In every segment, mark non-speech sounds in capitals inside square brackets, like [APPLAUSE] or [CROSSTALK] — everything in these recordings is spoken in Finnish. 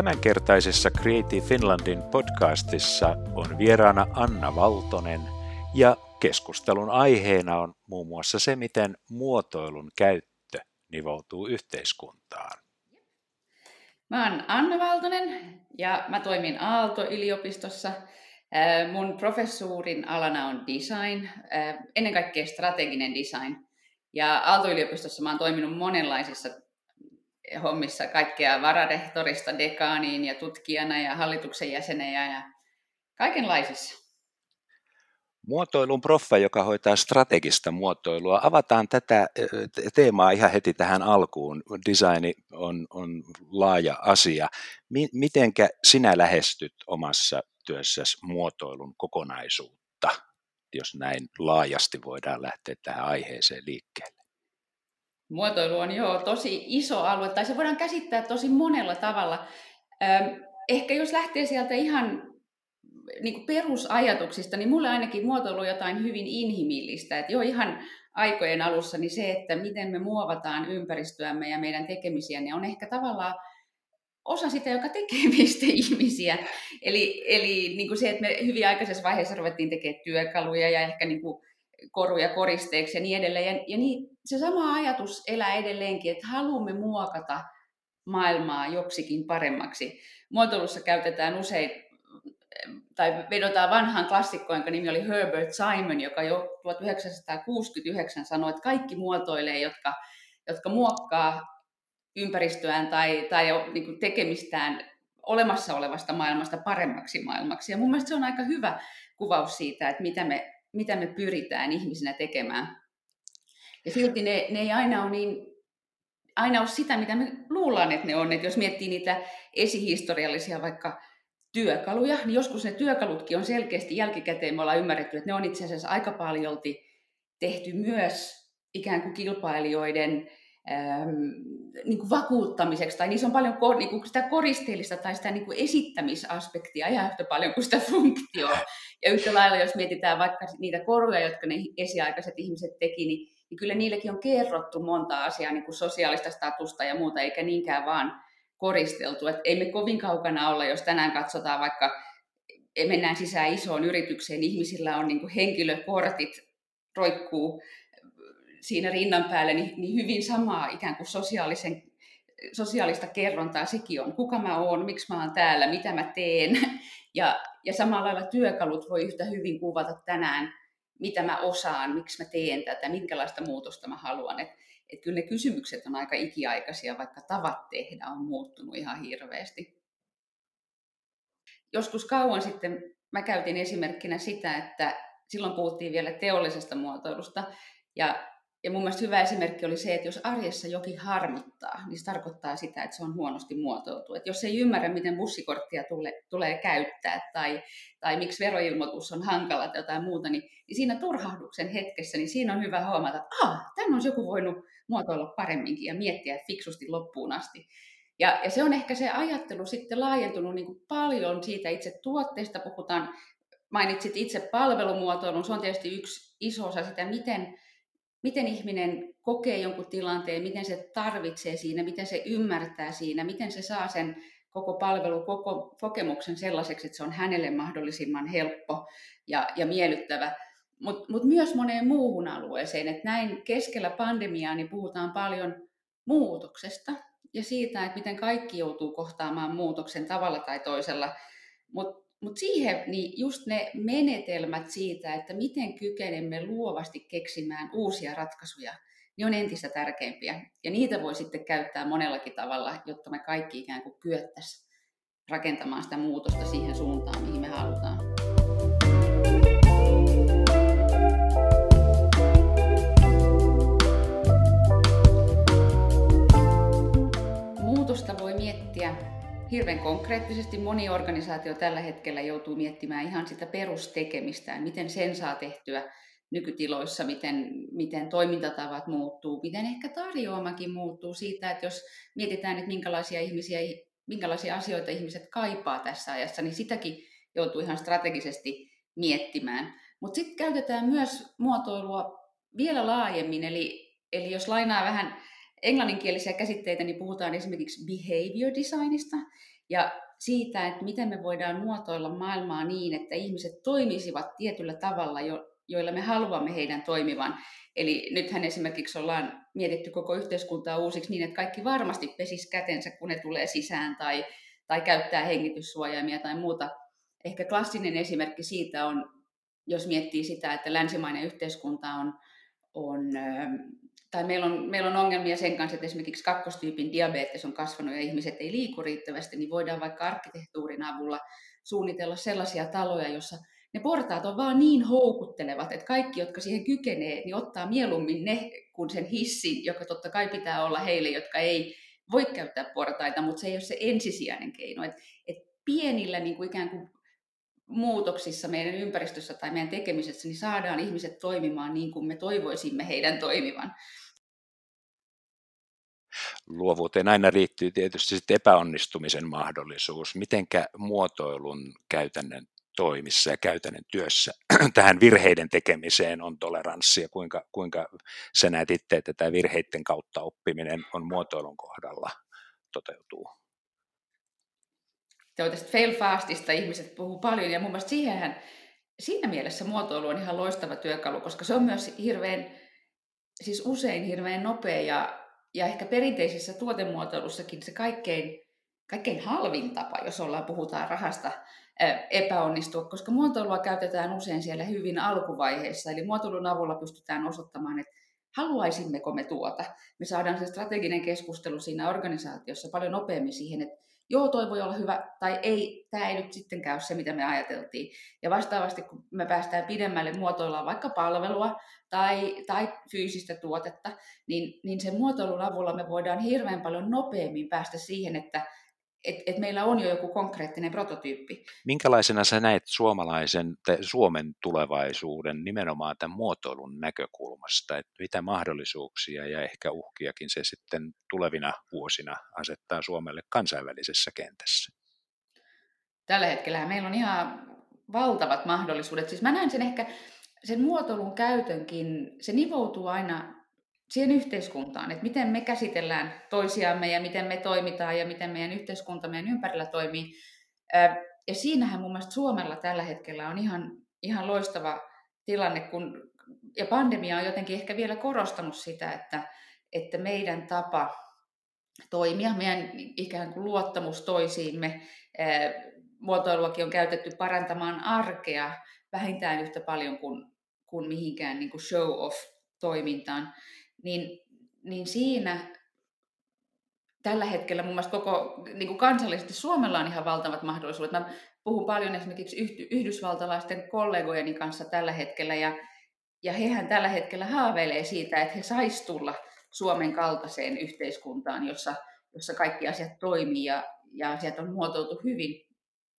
Tämänkertaisessa Creative Finlandin podcastissa on vieraana Anna Valtonen ja keskustelun aiheena on muun muassa se, miten muotoilun käyttö nivoutuu yhteiskuntaan. Mä oon Anna Valtonen ja mä toimin Aalto-yliopistossa. Mun professuurin alana on design, ennen kaikkea strateginen design. Ja Aalto-yliopistossa mä oon toiminut monenlaisissa hommissa kaikkea vararehtorista dekaaniin ja tutkijana ja hallituksen jäsenejä ja kaikenlaisissa. Muotoilun proffa, joka hoitaa strategista muotoilua. Avataan tätä teemaa ihan heti tähän alkuun. Design on, on laaja asia. Mitenkä sinä lähestyt omassa työssäsi muotoilun kokonaisuutta, jos näin laajasti voidaan lähteä tähän aiheeseen liikkeelle? Muotoilu on jo tosi iso alue, tai se voidaan käsittää tosi monella tavalla. Ehkä jos lähtee sieltä ihan niin kuin perusajatuksista, niin mulle ainakin muotoilu on jotain hyvin inhimillistä. Että jo ihan aikojen alussa niin se, että miten me muovataan ympäristöämme ja meidän tekemisiä, niin on ehkä tavallaan osa sitä, joka tekee [LAUGHS] meistä ihmisiä. Eli, eli niin kuin se, että me hyvin aikaisessa vaiheessa ruvettiin tekemään työkaluja ja ehkä niin kuin koruja koristeeksi ja niin edelleen. Ja, ja niin, se sama ajatus elää edelleenkin, että haluamme muokata maailmaa joksikin paremmaksi. Muotoilussa käytetään usein, tai vedotaan vanhaan klassikkoon, jonka nimi oli Herbert Simon, joka jo 1969 sanoi, että kaikki muotoilee, jotka, jotka muokkaa ympäristöään tai, tai niin kuin tekemistään olemassa olevasta maailmasta paremmaksi maailmaksi. Ja mun mielestä se on aika hyvä kuvaus siitä, että mitä me mitä me pyritään ihmisinä tekemään. Ja silti ne, ne ei aina ole niin aina ole sitä, mitä me luullaan, että ne on. Että jos miettii niitä esihistoriallisia vaikka työkaluja, niin joskus ne työkalutkin on selkeästi jälkikäteen, me ollaan ymmärretty, että ne on itse asiassa aika paljolti tehty myös ikään kuin kilpailijoiden ähm, niin kuin vakuuttamiseksi, tai niissä on paljon kor, niin kuin sitä koristeellista tai sitä niin kuin esittämisaspektia ihan yhtä paljon kuin sitä funktioa. Ja yhtä lailla, jos mietitään vaikka niitä koruja, jotka ne esiaikaiset ihmiset teki, niin, niin kyllä niillekin on kerrottu monta asiaa, niin kuin sosiaalista statusta ja muuta, eikä niinkään vaan koristeltu. Et ei me kovin kaukana olla, jos tänään katsotaan vaikka, mennään sisään isoon yritykseen, ihmisillä on niin kuin henkilökortit, roikkuu siinä rinnan päälle, niin, niin hyvin samaa ikään kuin sosiaalisen, sosiaalista kerrontaa sekin on. Kuka mä oon, miksi mä oon täällä, mitä mä teen. [LAUGHS] Ja, ja samalla lailla työkalut voi yhtä hyvin kuvata tänään, mitä mä osaan, miksi mä teen tätä, minkälaista muutosta mä haluan. Että et kyllä ne kysymykset on aika ikiaikaisia, vaikka tavat tehdä on muuttunut ihan hirveästi. Joskus kauan sitten mä käytin esimerkkinä sitä, että silloin puhuttiin vielä teollisesta muotoilusta, ja ja mun mielestä hyvä esimerkki oli se, että jos arjessa jokin harmittaa, niin se tarkoittaa sitä, että se on huonosti muotoiltu. Että jos ei ymmärrä, miten bussikorttia tule, tulee käyttää tai, tai miksi veroilmoitus on hankala tai jotain muuta, niin, niin siinä turhahduksen hetkessä, niin siinä on hyvä huomata, että ah, tämän olisi joku voinut muotoilla paremminkin ja miettiä fiksusti loppuun asti. Ja, ja se on ehkä se ajattelu sitten laajentunut niin kuin paljon siitä itse tuotteesta, puhutaan, mainitsit itse palvelumuotoilun, se on tietysti yksi iso osa sitä, miten miten ihminen kokee jonkun tilanteen, miten se tarvitsee siinä, miten se ymmärtää siinä, miten se saa sen koko palvelu, koko kokemuksen sellaiseksi, että se on hänelle mahdollisimman helppo ja, ja miellyttävä. Mutta mut myös moneen muuhun alueeseen. Et näin keskellä pandemiaa niin puhutaan paljon muutoksesta ja siitä, että miten kaikki joutuu kohtaamaan muutoksen tavalla tai toisella. Mutta mutta siihen niin just ne menetelmät siitä, että miten kykenemme luovasti keksimään uusia ratkaisuja, niin on entistä tärkeimpiä. Ja niitä voi sitten käyttää monellakin tavalla, jotta me kaikki ikään kuin kyettäisiin rakentamaan sitä muutosta siihen suuntaan, mihin me halutaan. Muutosta voi miettiä hirveän konkreettisesti moni organisaatio tällä hetkellä joutuu miettimään ihan sitä perustekemistä, miten sen saa tehtyä nykytiloissa, miten, miten toimintatavat muuttuu, miten ehkä tarjoamakin muuttuu siitä, että jos mietitään, että minkälaisia, ihmisiä, minkälaisia asioita ihmiset kaipaa tässä ajassa, niin sitäkin joutuu ihan strategisesti miettimään. Mutta sitten käytetään myös muotoilua vielä laajemmin, eli, eli jos lainaa vähän englanninkielisiä käsitteitä, niin puhutaan esimerkiksi behavior designista. ja siitä, että miten me voidaan muotoilla maailmaa niin, että ihmiset toimisivat tietyllä tavalla, jo, joilla me haluamme heidän toimivan. Eli nythän esimerkiksi ollaan mietitty koko yhteiskuntaa uusiksi niin, että kaikki varmasti pesis kätensä, kun ne tulee sisään tai, tai käyttää hengityssuojaimia tai muuta. Ehkä klassinen esimerkki siitä on, jos miettii sitä, että länsimainen yhteiskunta on, on tai meillä on, meillä on ongelmia sen kanssa, että esimerkiksi kakkostyypin diabetes on kasvanut ja ihmiset ei liiku riittävästi, niin voidaan vaikka arkkitehtuurin avulla suunnitella sellaisia taloja, jossa ne portaat on vaan niin houkuttelevat, että kaikki, jotka siihen kykenee, niin ottaa mieluummin ne kuin sen hissin, joka totta kai pitää olla heille, jotka ei voi käyttää portaita, mutta se ei ole se ensisijainen keino. Et, et pienillä niin kuin ikään kuin muutoksissa meidän ympäristössä tai meidän tekemisessä, niin saadaan ihmiset toimimaan niin kuin me toivoisimme heidän toimivan. Luovuuteen aina liittyy tietysti sitten epäonnistumisen mahdollisuus. Mitenkä muotoilun käytännön toimissa ja käytännön työssä [CLEARS THROAT] tähän virheiden tekemiseen on toleranssia, kuinka, kuinka sä näet itse, että tämä virheiden kautta oppiminen on muotoilun kohdalla toteutuu? Joo, tästä fail fastista ihmiset puhuu paljon ja mun mielestä siihenhän, siinä mielessä muotoilu on ihan loistava työkalu, koska se on myös hirveän, siis usein hirveän nopea ja, ja ehkä perinteisessä tuotemuotoilussakin se kaikkein, kaikkein halvin tapa, jos ollaan puhutaan rahasta, epäonnistua, koska muotoilua käytetään usein siellä hyvin alkuvaiheessa. Eli muotoilun avulla pystytään osoittamaan, että haluaisimmeko me tuota. Me saadaan se strateginen keskustelu siinä organisaatiossa paljon nopeammin siihen, että joo, toi voi olla hyvä, tai ei, tämä ei nyt sitten käy se, mitä me ajateltiin. Ja vastaavasti, kun me päästään pidemmälle muotoillaan vaikka palvelua tai, tai fyysistä tuotetta, niin, niin sen muotoilun avulla me voidaan hirveän paljon nopeammin päästä siihen, että et, et meillä on jo joku konkreettinen prototyyppi. Minkälaisena sä näet suomalaisen tai Suomen tulevaisuuden nimenomaan tämän muotoilun näkökulmasta, että mitä mahdollisuuksia ja ehkä uhkiakin se sitten tulevina vuosina asettaa Suomelle kansainvälisessä kentässä? Tällä hetkellä meillä on ihan valtavat mahdollisuudet. Siis mä näen sen ehkä, sen muotoilun käytönkin, se nivoutuu aina siihen yhteiskuntaan, että miten me käsitellään toisiamme ja miten me toimitaan ja miten meidän yhteiskunta meidän ympärillä toimii. Ja siinähän mun mielestä Suomella tällä hetkellä on ihan, ihan loistava tilanne, kun, ja pandemia on jotenkin ehkä vielä korostanut sitä, että, että meidän tapa toimia, meidän ikään kuin luottamus toisiimme, muotoiluakin on käytetty parantamaan arkea vähintään yhtä paljon kuin, kuin mihinkään niin kuin show-off-toimintaan niin, niin siinä tällä hetkellä mun mielestä koko niin kuin kansallisesti Suomella on ihan valtavat mahdollisuudet. Mä puhun paljon esimerkiksi yhdysvaltalaisten kollegojeni kanssa tällä hetkellä ja, ja hehän tällä hetkellä haaveilee siitä, että he sais tulla Suomen kaltaiseen yhteiskuntaan, jossa, jossa kaikki asiat toimii ja, ja asiat on muotoiltu hyvin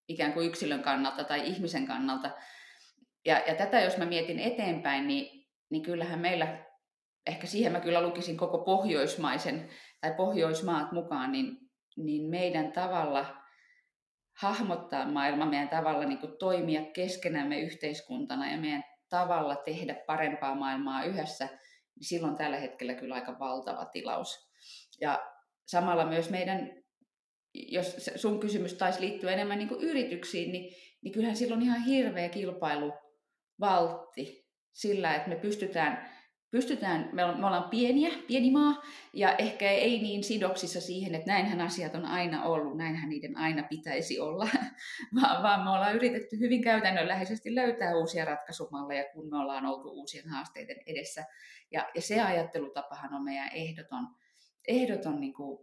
ikään kuin yksilön kannalta tai ihmisen kannalta. Ja, ja tätä jos mä mietin eteenpäin, niin, niin kyllähän meillä ehkä siihen mä kyllä lukisin koko pohjoismaisen tai pohjoismaat mukaan, niin, niin meidän tavalla hahmottaa maailma, meidän tavalla niin kuin toimia keskenämme yhteiskuntana ja meidän tavalla tehdä parempaa maailmaa yhdessä, niin silloin tällä hetkellä kyllä aika valtava tilaus. Ja samalla myös meidän, jos sun kysymys taisi liittyä enemmän niin kuin yrityksiin, niin, niin kyllähän silloin ihan hirveä kilpailuvaltti sillä, että me pystytään pystytään, me ollaan pieniä, pieni maa, ja ehkä ei niin sidoksissa siihen, että näinhän asiat on aina ollut, näinhän niiden aina pitäisi olla, [LAUGHS] vaan, me ollaan yritetty hyvin käytännönläheisesti löytää uusia ratkaisumalleja, kun me ollaan oltu uusien haasteiden edessä. Ja, ja se ajattelutapahan on meidän ehdoton, ehdoton niin kuin,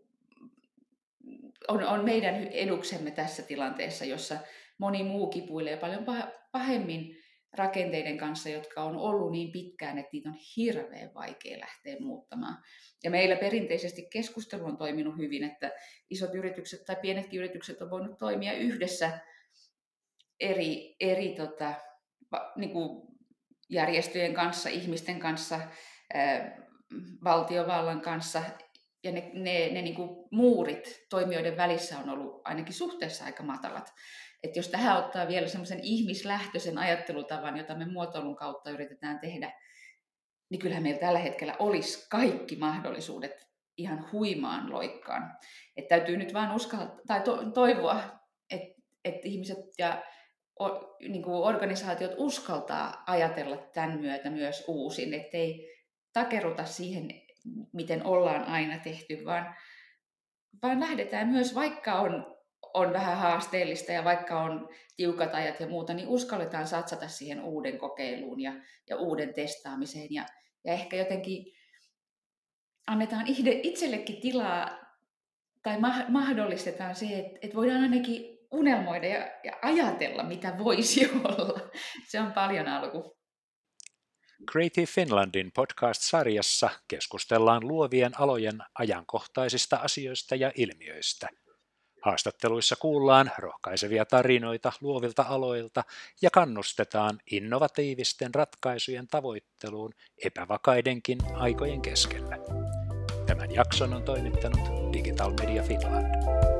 on, on meidän eduksemme tässä tilanteessa, jossa moni muu kipuilee paljon pahemmin rakenteiden kanssa, jotka on ollut niin pitkään, että niitä on hirveän vaikea lähteä muuttamaan. Ja meillä perinteisesti keskustelu on toiminut hyvin, että isot yritykset tai pienetkin yritykset on voinut toimia yhdessä eri, eri tota, niin kuin järjestöjen kanssa, ihmisten kanssa, valtiovallan kanssa. Ja ne, ne, ne niin kuin muurit toimijoiden välissä on ollut ainakin suhteessa aika matalat. Että jos tähän ottaa vielä semmoisen ihmislähtöisen ajattelutavan, jota me muotoilun kautta yritetään tehdä, niin kyllähän meillä tällä hetkellä olisi kaikki mahdollisuudet ihan huimaan loikkaan. Et täytyy nyt vaan uskaltaa tai to, toivoa, että et ihmiset ja o, niin kuin organisaatiot uskaltaa ajatella tämän myötä myös uusin, ettei takeruta siihen, miten ollaan aina tehty, vaan, vaan lähdetään myös, vaikka on, on vähän haasteellista ja vaikka on tiukat ajat ja muuta, niin uskalletaan satsata siihen uuden kokeiluun ja, ja uuden testaamiseen ja, ja ehkä jotenkin annetaan itsellekin tilaa tai mahdollistetaan se, että, että voidaan ainakin unelmoida ja, ja ajatella, mitä voisi [LAUGHS] olla. Se on paljon alku. Creative Finlandin podcast-sarjassa keskustellaan luovien alojen ajankohtaisista asioista ja ilmiöistä. Haastatteluissa kuullaan rohkaisevia tarinoita luovilta aloilta ja kannustetaan innovatiivisten ratkaisujen tavoitteluun epävakaidenkin aikojen keskellä. Tämän jakson on toimittanut Digital Media Finland.